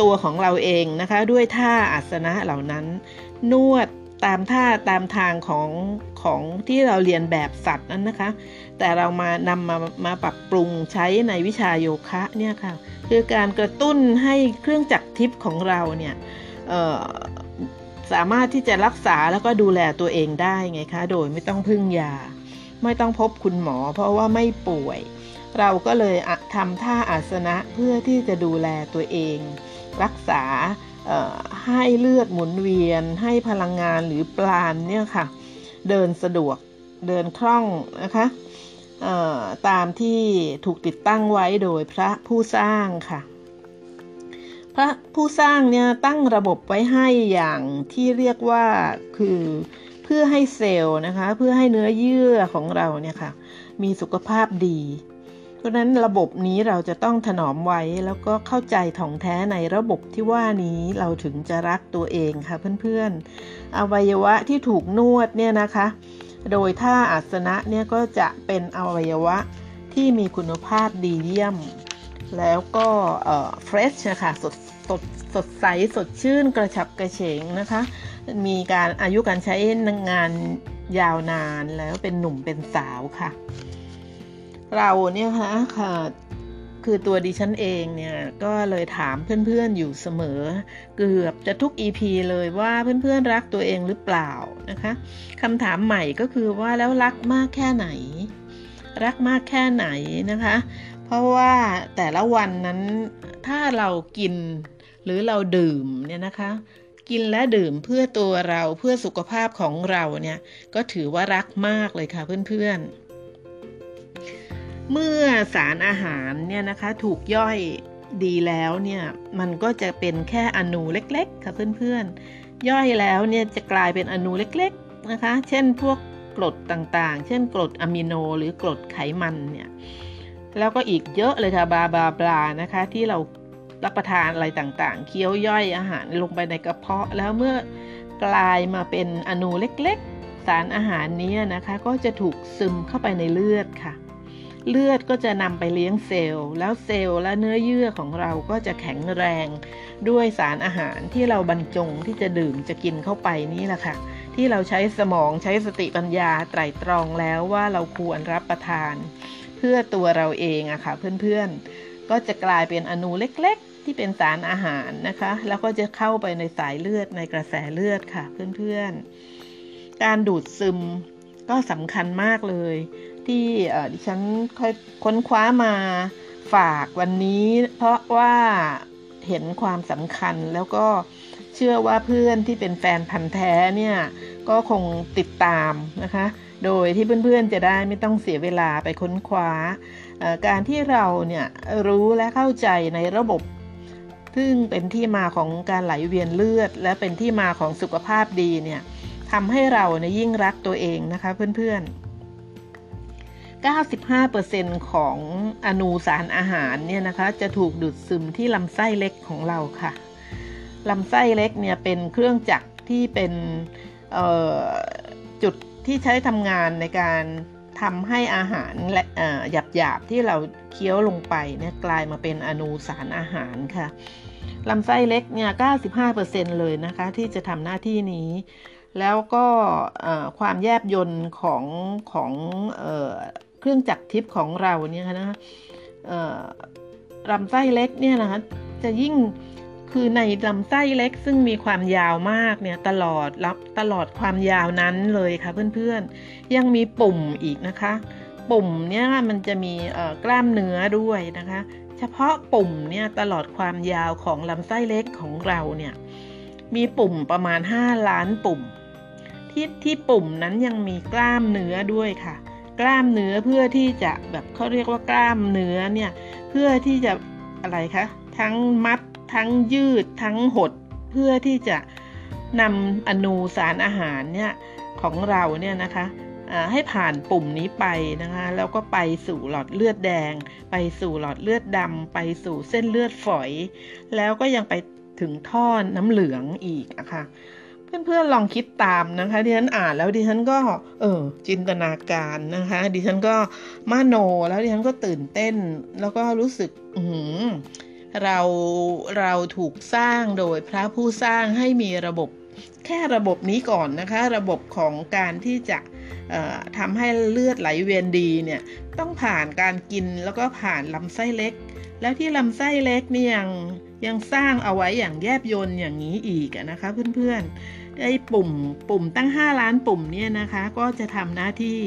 ตัวของเราเองนะคะด้วยท่าอาสนะเหล่านั้น นวดตามท่าตามทางของของที่เราเรียนแบบสัตว์นั้นนะคะ แต่เรามานำมามาปรับปรุงใช้ในวิชาโยคะเนี่ยค่ะ คือการกระตุ้นให้เครื่องจักรทิพย์ของเราเนี่ยสามารถที่จะรักษาแล้วก็ดูแลตัวเองได้ไงคะ โดยไม่ต้องพึ่งยา ไม่ต้องพบคุณหมอ เพราะว่าไม่ป่วย เราก็เลยทำท่าอาสนะเพื่อที่จะดูแลตัวเอง รักษาให้เลือดหมุนเวียน ให้พลังงานหรือปราณเนี่ยค่ะ เดินสะดวกเดินคล่องนะคะ ตามที่ถูกติดตั้งไว้โดยพระผู้สร้างค่ะ พระผู้สร้างเนี่ยตั้งระบบไว้ให้อย่างที่เรียกว่าคือเพื่อให้เซลล์นะคะ เพื่อให้เนื้อเยื่อของเราเนี่ยค่ะ มีสุขภาพดี เพราะนั้นระบบนี้เราจะต้องถนอมไว้แล้วก็เข้าใจถ่องแท้ในระบบที่ว่านี้เราถึงจะรักตัวเองค่ะเพื่อนๆ อวัยวะที่ถูกนวดเนี่ยนะคะ โดยท่าอาสนะเนี่ยก็จะเป็นอวัยวะที่มีคุณภาพดีเยี่ยม แล้วก็เฟรชนะคะสดสดสดใสสดชื่นกระฉับกระเฉงนะคะ มีการอายุการใช้งานยาวนานแล้วเป็นหนุ่มเป็นสาวค่ะ เราเนี่ยค่ะ คือตัวดิฉันเองเนี่ย ก็เลยถามเพื่อนๆอยู่เสมอ เกือบจะทุก EP เลยว่าเพื่อนๆรักตัวเองหรือเปล่านะคะคำถามใหม่ก็คือว่าแล้วรักมากแค่ไหน รักมากแค่ไหนนะคะ เพราะว่าแต่ละวันนั้นถ้าเรากินหรือเราดื่มเนี่ยนะคะกินและดื่มเพื่อตัวเราเพื่อสุขภาพของเราเนี่ย ก็ถือว่ารักมากเลยค่ะเพื่อนๆ เมื่อสารอาหารเนี่ยนะคะถูกย่อยดีแล้วเนี่ยมันก็จะเป็นแค่อนูเล็กๆค่ะเพื่อนๆ ย่อยแล้วเนี่ยจะกลายเป็นอนูเล็กๆนะคะ เช่นพวกกรดต่างๆ เช่นกรดอะมิโนหรือกรดไขมันเนี่ยแล้วก็อีกเยอะเลยค่ะบาบาบลานะคะที่เรารับประทานอะไรต่างๆ เคี้ยวย่อยอาหารลงไปในกระเพาะ แล้วเมื่อกลายมาเป็นอนูเล็กๆ สารอาหารนี้นะคะ ก็จะถูกซึมเข้าไปในเลือดค่ะ เลือดก็จะนำไปเลี้ยงเซลล์ แล้วเซลล์และเนื้อเยื่อของเราก็จะแข็งแรง ด้วยสารอาหารที่เราบรรจงที่จะดื่มจะกินเข้าไปนี่แหละค่ะ ที่เราใช้สมองใช้สติปัญญาไตรตรองแล้วว่าเราควรรับประทาน เพื่อตัวเราเองอะค่ะเพื่อนๆ ก็จะกลายเป็นอนูเล็กๆ ที่เป็นสารอาหารนะคะ แล้วก็จะเข้าไปในสายเลือดในกระแสเลือดค่ะเพื่อนๆ การดูดซึมก็สำคัญมากเลย ที่ดิฉันค่อยค้นคว้ามาฝากวันนี้ เพราะว่าเห็นความสำคัญแล้วก็เชื่อว่าเพื่อนที่เป็นแฟนพันธ์แท้เนี่ยก็คงติดตามนะคะ โดยที่เพื่อนๆจะได้ไม่ต้องเสียเวลาไปค้นคว้า การที่เราเนี่ยรู้และเข้าใจในระบบ ซึ่งเป็นที่มาของการไหลเวียนเลือด และเป็นที่มาของสุขภาพดีเนี่ยทำให้เราเนี่ยยิ่งรักตัวเองนะคะเพื่อนๆ 95%ของอนูสารอาหารเนี่ยนะคะ จะถูกดูดซึมที่ลำไส้เล็กของเราค่ะลำไส้เล็กเนี่ยเป็นเครื่องจักรที่เป็นจุดที่ใช้ทำงานในการทำให้อาหารและหยาบหยาบที่เราเคี้ยวลงไปเนี่ยกลายมาเป็นอนูสารอาหารค่ะลำไส้เล็กเนี่ย 95%เลยนะคะ ที่จะทำหน้าที่นี้ แล้วก็ความแยบยนต์ของของ เครื่องจักรทิพย์ของเราเนี่ยนะลำไส้เล็กเนี่ยนะคะจะยิ่งคือในลำไส้เล็กซึ่งมีความยาวมากเนี่ยตลอดรับตลอดความยาวนั้นเลยค่ะเพื่อนๆ ยังมีปุ่มอีกนะคะ ปุ่มเนี่ยมันจะมีกล้ามเนื้อด้วยนะคะ เฉพาะปุ่มเนี่ยตลอดความยาวของลำไส้เล็กของเราเนี่ยมีปุ่มประมาณ 5 ล้านปุ่ม ที่ที่ปุ่มนั้นยังมีกล้ามเนื้อด้วยค่ะ กล้ามเนื้อเพื่อที่จะแบบเขาเรียกว่ากล้ามเนื้อเนี่ยเพื่อที่จะอะไรคะทั้งมัดทั้งยืดทั้งหด เพื่อที่จะนำอนูสารอาหารเนี่ยของเราเนี่ยนะคะให้ผ่านปุ่มนี้ไปนะคะแล้วก็ไปสู่หลอดเลือดแดง ไปสู่หลอดเลือดดำไปสู่เส้นเลือดฝอย แล้วก็ยังไปถึงท่อน้ำเหลืองอีกนะคะ เพื่อนๆลองคิดตามนะคะดิฉันอ่านแล้วดิฉันก็ เออจินตนาการนะคะ ดิฉันก็มาโนแล้วดิฉันก็ตื่นเต้น แล้วก็รู้สึกอืเราเราถูกสร้างโดยพระผู้สร้างให้มีระบบแค่ระบบนี้ก่อนนะคะ ระบบของการที่จะทำให้เลือดไหลเวียนดีเนี่ยต้องผ่านการกินแล้วก็ผ่านลำไส้เล็ก แล้วที่ลำไส้เล็กนี่ยังยังสร้างเอาไว้อย่างแยบยนอย่างนี้อีกนะคะเพื่อนๆ ไอ้ปุ่มปุ่มตั้ง 5 ล้านปุ่มเนี่ยนะคะ ก็จะทำหน้าที่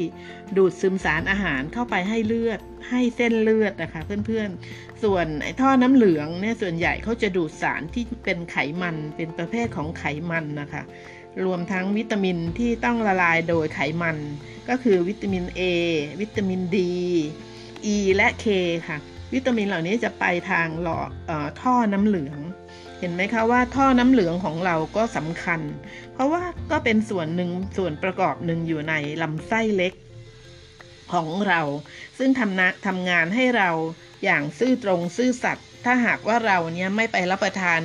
ดูดซึมสารอาหารเข้าไปให้เลือดให้เส้นเลือดนะคะเพื่อนๆ ส่วนไอ้ท่อน้ำเหลืองเนี่ยส่วนใหญ่เขาจะดูดสารที่เป็นไขมันเป็นประเภทของไขมันนะคะ รวมทั้งวิตามินที่ต้องละลายโดยไขมัน ก็คือวิตามิน A วิตามิน D E และ K ค่ะ วิตามินเหล่านี้จะไปทางหลอดท่อน้ำเหลือง เห็นไหมคะว่าท่อน้ำเหลืองของเราก็สำคัญ เพราะว่าก็เป็นส่วนหนึ่งส่วนประกอบหนึ่งอยู่ในลำไส้เล็กของเรา ซึ่งทำนะทำงานให้เราอย่างซื่อตรงซื่อสัตย์ถ้าหากว่าเราเนี่ยไม่ไปรับประทาน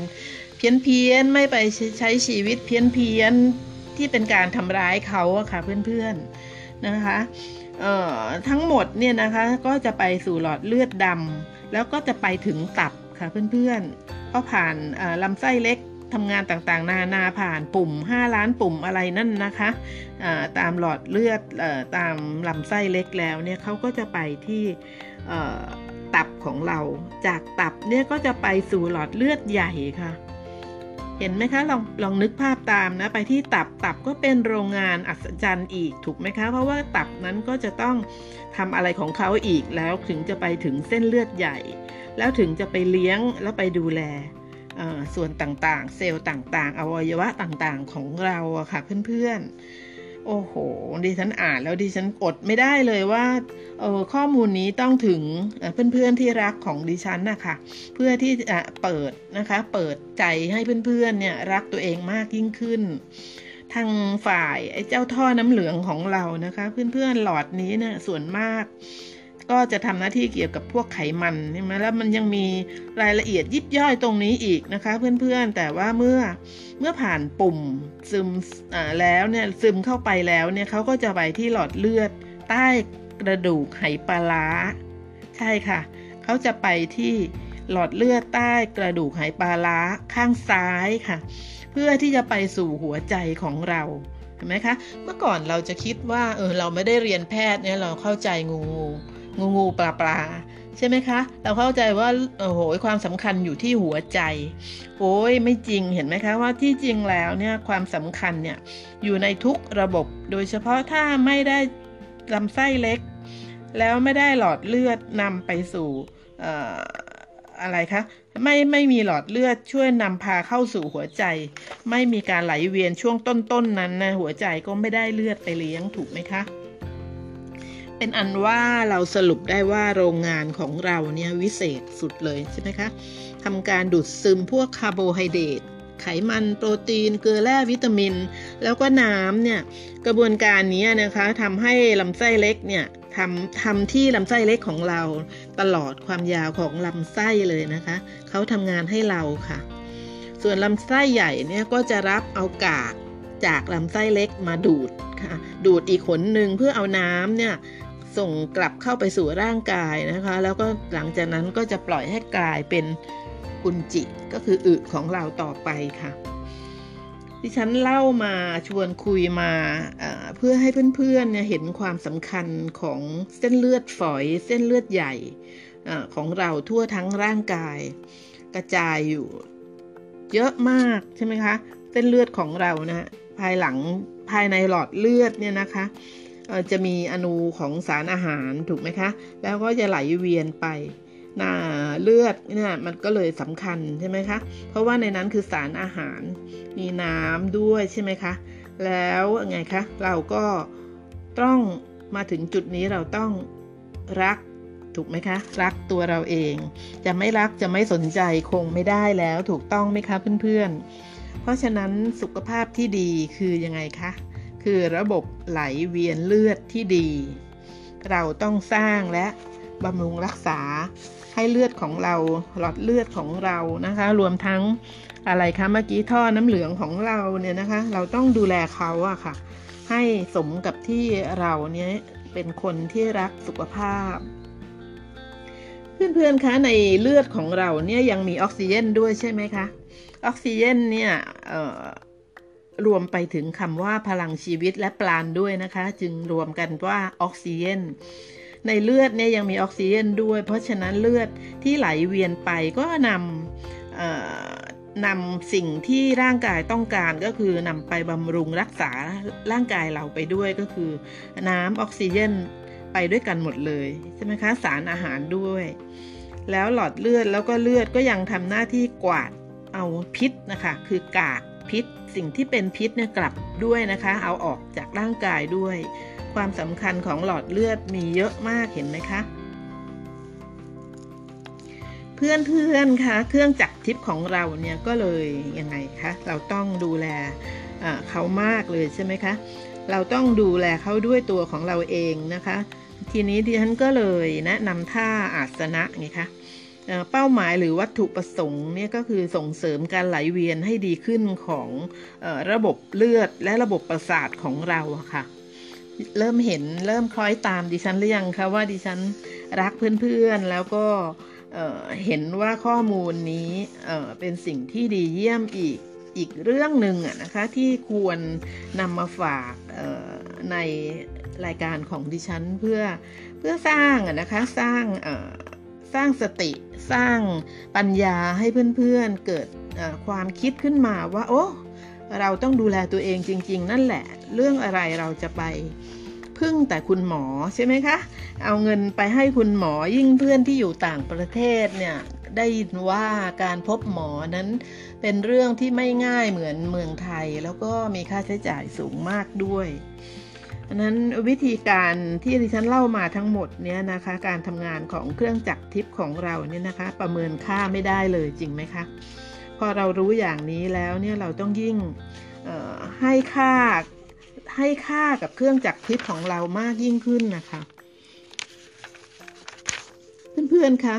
เพี้ยนเพียนไม่ไปใช้ชีวิตเพี้ยนเพียนที่เป็นการทำร้ายเขาอะค่ะเพื่อนๆนะคะทั้งหมดเนี่ยนะคะก็จะไปสู่หลอดเลือดดำแล้วก็จะไปถึงตับ ค่ะเพื่อนๆเพราะผ่านลำไส้เล็กทำงานต่างๆ นานาผ่านปุ่ม 5 ล้านปุ่มอะไรนั่นนะคะตามหลอดเลือดตามลำไส้เล็กแล้วเนี่ยเขาก็จะไปที่ตับของเรา จากตับเนี่ยก็จะไปสู่หลอดเลือดใหญ่ค่ะ เห็นไหมคะลองลองนึกภาพตามนะไปที่ตับตับก็เป็นโรงงานอัศจรรย์อีกถูกไหมคะ เพราะว่าตับนั้นก็จะต้องทำอะไรของเขาอีกแล้วถึงจะไปถึงเส้นเลือดใหญ่ แล้วถึงจะไปเลี้ยงแล้วไปดูแลส่วนต่างๆ เซลล์ต่างๆ อวัยวะต่างๆของเราอะค่ะเพื่อนๆ โอ้โห ดิฉันอ่านแล้วดิฉันอดไม่ได้เลยว่าเออข้อมูลนี้ต้องถึงเพื่อนๆที่รักของดิฉันนะคะ เพื่อที่จะเปิดนะคะ เปิดใจให้เพื่อนๆเนี่ยรักตัวเองมากยิ่งขึ้น ทางฝ่ายไอ้เจ้าท่อน้ำเหลืองของเรานะคะ เพื่อนๆหลอดนี้เนี่ยส่วนมาก ก็จะทำหน้าที่เกี่ยวกับพวกไขมันใช่ไหมแล้วมันยังมีรายละเอียดยิบย่อยตรงนี้อีกนะคะเพื่อนๆ แต่ว่าเมื่อเมื่อผ่านปุ่มซึมแล้วเนี่ยซึมเข้าไปแล้วเนี่ยเขาก็จะไปที่หลอดเลือด ใต้กระดูกไหปลาร้า ใช่ค่ะเขาจะไปที่หลอดเลือดใต้กระดูกไหปลาร้าข้างซ้ายค่ะ เพื่อที่จะไปสู่หัวใจของเราเห็นไหมคะ เมื่อก่อนเราจะคิดว่าเออเราไม่ได้เรียนแพทย์เนี่ยเราเข้าใจงูงู งูงูปลาปลาใช่ไหมคะ เราเข้าใจว่าโอ้โหความสำคัญอยู่ที่หัวใจ โอ้ยไม่จริงเห็นไหมคะว่าที่จริงแล้วเนี่ยความสำคัญเนี่ยอยู่ในทุกระบบ โดยเฉพาะถ้าไม่ได้ลำไส้เล็ก แล้วไม่ได้หลอดเลือดนำไปสู่อะไรคะไม่ไม่มีหลอดเลือดช่วยนำพาเข้าสู่หัวใจ ไม่มีการไหลเวียนช่วงต้นๆนนั้นนะหัวใจก็ไม่ได้เลือดไปเลี้ยงถูกไหมคะ เป็นอันว่าเราสรุปได้ว่าโรงงานของเราเนี่ยวิเศษสุดเลยใช่ไหมคะทำการดูดซึมพวกคาร์โบไฮเดรตไขมันโปรตีน เกลือแร่วิตามิน แล้วก็น้ำเนี่ยกระบวนการนี้นะคะทำให้ลำไส้เล็กเนี่ยทำทำที่ลำไส้เล็กของเราตลอดความยาวของลำไส้เลยนะคะเขาทำงานให้เราค่ะ ส่วนลำไส้ใหญ่เนี่ยก็จะรับเอากากจากลำไส้เล็กมาดูดค่ะดูดอีกขนหนึ่งเพื่อเอาน้ำเนี่ย ส่งกลับเข้าไปสู่ร่างกายนะคะ แล้วก็หลังจากนั้นก็จะปล่อยให้กลายเป็นอุนจิก็คืออึของเราต่อไปค่ะที่ฉันเล่ามาชวนคุยมาเพื่อให้เพื่อนๆเเห็นความสำคัญของเส้นเลือดฝอย เส้นเลือดใหญ่อของเราทั่วทั้งร่างกาย กระจายอยู่เยอะมากใช่ไหมคะ เส้นเลือดของเรานะภายหลังภายในหลอดเลือดเนี่ยนะคะ จะมีอนูของสารอาหารถูกไหมคะ แล้วก็จะไหลเวียนไปน้าเลือดเนี่ยมันก็เลยสำคัญใช่ไหมคะ เพราะว่าในนั้นคือสารอาหาร มีน้ำด้วยใช่ไหมคะ แล้วไงคะเราก็ต้องมาถึงจุดนี้เราต้องรักถูกไหมคะ รักตัวเราเอง จะไม่รักจะไม่สนใจคงไม่ได้แล้วถูกต้องไหมคะเพื่อนๆเพราะฉะนั้นสุขภาพที่ดีคือยังไงคะ คือระบบไหลเวียนเลือดที่ดี เราต้องสร้างและบำรุงรักษาให้เลือดของเราหลอดเลือดของเรานะคะ รวมทั้งอะไรคะเมื่อกี้ท่อน้ำเหลืองของเราเนี่ยนะคะ เราต้องดูแลเขาอะค่ะ ให้สมกับที่เราเนี่ยเป็นคนที่รักสุขภาพ เพื่อนๆคะในเลือดของเราเนี่ยยังมีออกซิเจนด้วยใช่ไหมคะออกซิเจนเนี่ย รวมไปถึงคำว่าพลังชีวิตและปราณด้วยนะคะ จึงรวมกันว่าออกซิเจนในเลือดเนี่ยยังมีออกซิเจนด้วย เพราะฉะนั้นเลือดที่ไหลเวียนไปก็นำนำสิ่งที่ร่างกายต้องการก็คือนำไปบำรุงรักษาร่างกายเราไปด้วยก็คือ น้ำออกซิเจนไปด้วยกันหมดเลยใช่ไหมคะสารอาหารด้วย แล้วหลอดเลือดแล้วก็เลือดก็ยังทำหน้าที่กวาดเอาพิษนะคะ คือกากพิษ สิ่งที่เป็นพิษเนี่ยกลับด้วยนะคะ เอาออกจากร่างกายด้วย ความสำคัญของหลอดเลือดมีเยอะมากเห็นไหมคะ เพื่อนเพื่อนคะเครื่องจักรทิพย์ของเราเนี่ยก็เลยยังไงคะเราต้องดูแลเขามากเลยใช่ไหมคะเราต้องดูแลเขาด้วยตัวของเราเองนะคะ ทีนี้ดิฉันก็เลยแนะนำท่าอาสนะไงคะ เป้าหมายหรือวัตถุประสงค์เนี่ยก็คือส่งเสริมการไหลเวียนให้ดีขึ้นของระบบเลือดและระบบประสาทของเราค่ะ เริ่มเห็นเริ่มคล้อยตามดิฉันหรือยังคะว่าดิฉันรักเพื่อนๆแล้วก็เห็นว่าข้อมูลนี้เป็นสิ่งที่ดีเยี่ยมอีกอีกเรื่องหนึ่งนะคะที่ควรนำมาฝากในรายการของดิฉันเพื่อเพื่อสร้างนะคะสร้าง สร้างสติสร้างปัญญาให้เพื่อนๆเกิดความคิดขึ้นมาว่า โอ้เราต้องดูแลตัวเองจริง ๆ นั่นแหละ เรื่องอะไรเราจะไปพึ่งแต่คุณหมอใช่ไหมคะ เอาเงินไปให้คุณหมอยิ่งเพื่อนที่อยู่ต่างประเทศเนี่ยได้ยินว่าการพบหมอนั้นเป็นเรื่องที่ไม่ง่ายเหมือนเมืองไทย แล้วก็มีค่าใช้จ่ายสูงมากด้วย อันนั้นวิธีการที่ดิฉันเล่ามาทั้งหมดเนี่ยนะคะ การทำงานของเครื่องจักรทิพย์ของเราเนี่ยนะคะ ประเมินค่าไม่ได้เลยจริงไหมคะพอเรารู้อย่างนี้แล้วเนี่ยเราต้องยิ่งให้ค่าให้ค่ากับเครื่องจักรทิพย์ของเรามากยิ่งขึ้นนะคะ เพื่อนๆคะ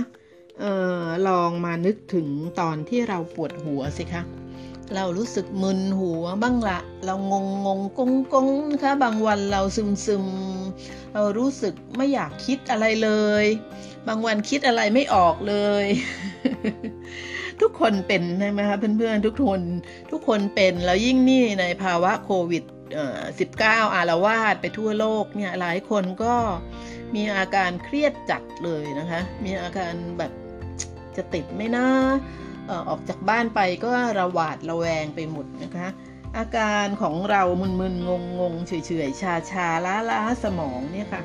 ออลองมานึกถึงตอนที่เราปวดหัวสิคะ เรารู้สึกมึนหัวบ้างละเรางงงงกงกงนะคะบางวันเราซึมซึมเรารู้สึกไม่อยากคิดอะไรเลย บางวันคิดอะไรไม่ออกเลย ทุกคนเป็นใช่ไหมคะเพื่อนๆทุกคนทุกคนเป็นแล้วยิ่งนี่ในภาวะโควิดสิบเก้าอารวาสไปทั่วโลกเนี่ยหลายคนก็มีอาการเครียดจัดเลยนะคะ มีอาการแบบจะติดไม่น่า ออกจากบ้านไปก็ระหวาดระแวงไปหมดนะคะ อาการของเรามึนๆงงๆเฉยๆชาชาล้าล้าสมองเนี่ยค่ะ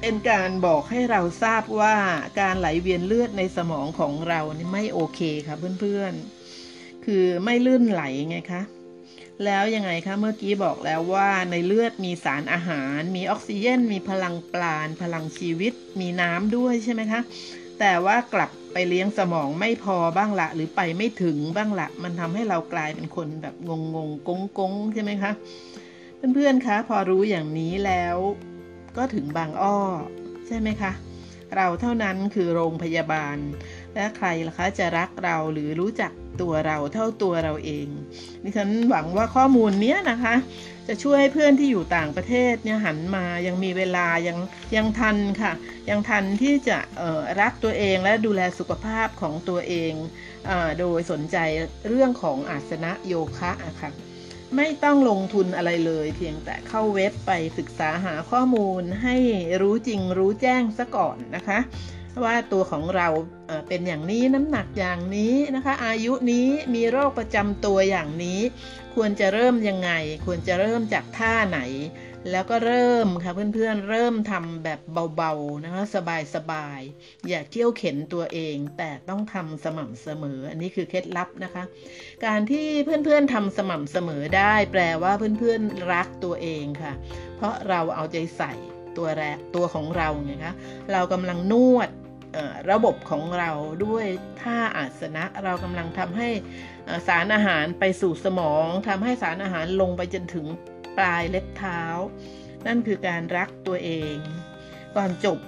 เป็นการบอกให้เราทราบว่าการไหลเวียนเลือดในสมองของเรานี่ไม่โอเคค่ะเพื่อนๆ คือไม่ลื่นไหลไงคะแล้วยังไงคะเมื่อกี้บอกแล้วว่าในเลือดมีสารอาหาร มีออกซิเจนมีพลังปราณพลังชีวิต มีน้ำด้วยใช่ไหมคะ แต่ว่ากลับ ไปเลี้ยงสมองไม่พอบ้างละ หรือไปไม่ถึงบ้างละ มันทำให้เรากลายเป็นคนแบบงงงกงกงใช่ไหมคะ เพื่อนๆคะพอรู้อย่างนี้แล้วก็ถึงบางอ้อ ใช่ไหมคะ เราเท่านั้นคือโรงพยาบาล และใครล่ะคะจะรักเราหรือรู้จักตัวเราเท่าตัวเราเอง ดิฉันหวังว่าข้อมูลเนี้ยนะคะ จะช่วยให้เพื่อนที่อยู่ต่างประเทศเนี่ยหันมายังมีเวลายังยังทันค่ะ ยังทันที่จะรักตัวเองและดูแลสุขภาพของตัวเองอโดยสนใจเรื่องของอาสนะโยคะะค่ะไม่ต้องลงทุนอะไรเลย เพียงแต่เข้าเว็บไปศึกษาหาข้อมูลให้รู้จริงรู้แจ้งซะก่อนนะคะ ว่าตัวของเราเป็นอย่างนี้น้ำหนักอย่างนี้นะคะ อายุนี้มีโรคประจำตัวอย่างนี้ ควรจะเริ่มยังไง ควรจะเริ่มจากท่าไหน แล้วก็เริ่มค่ะเพื่อนๆเริ่มทำแบบเบาๆนะคะสบายๆอย่าเที่ยวเข็นตัวเอง แต่ต้องทำสม่ำเสมอ อันนี้คือเคล็ดลับนะคะ การที่เพื่อนๆทำสม่ำเสมอได้ แปลว่าเพื่อนๆรักตัวเองค่ะ เพราะเราเอาใจใส่ตัวแรกตัวของเราไงคะเรากำลังนวด ระบบของเราด้วยท่าอาสนะเรากำลังทำให้สารอาหารไปสู่สมองทำให้สารอาหารลงไปจนถึงปลายเล็บเท้า นั่นคือการรักตัวเอง ก่อนจบ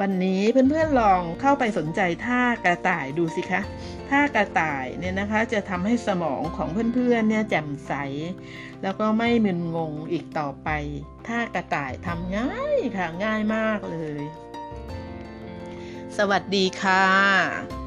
วันนี้เพื่อนๆลองเข้าไปสนใจท่ากระต่ายดูสิคะท่ากระต่ายเนี่ยนะคะจะทำให้สมองของเพื่อนๆเนี่ยแจ่มใส แล้วก็ไม่มึนงงอีกต่อไปท่ากระต่ายทำง่ายค่ะง่ายมากเลย สวัสดีค่ะ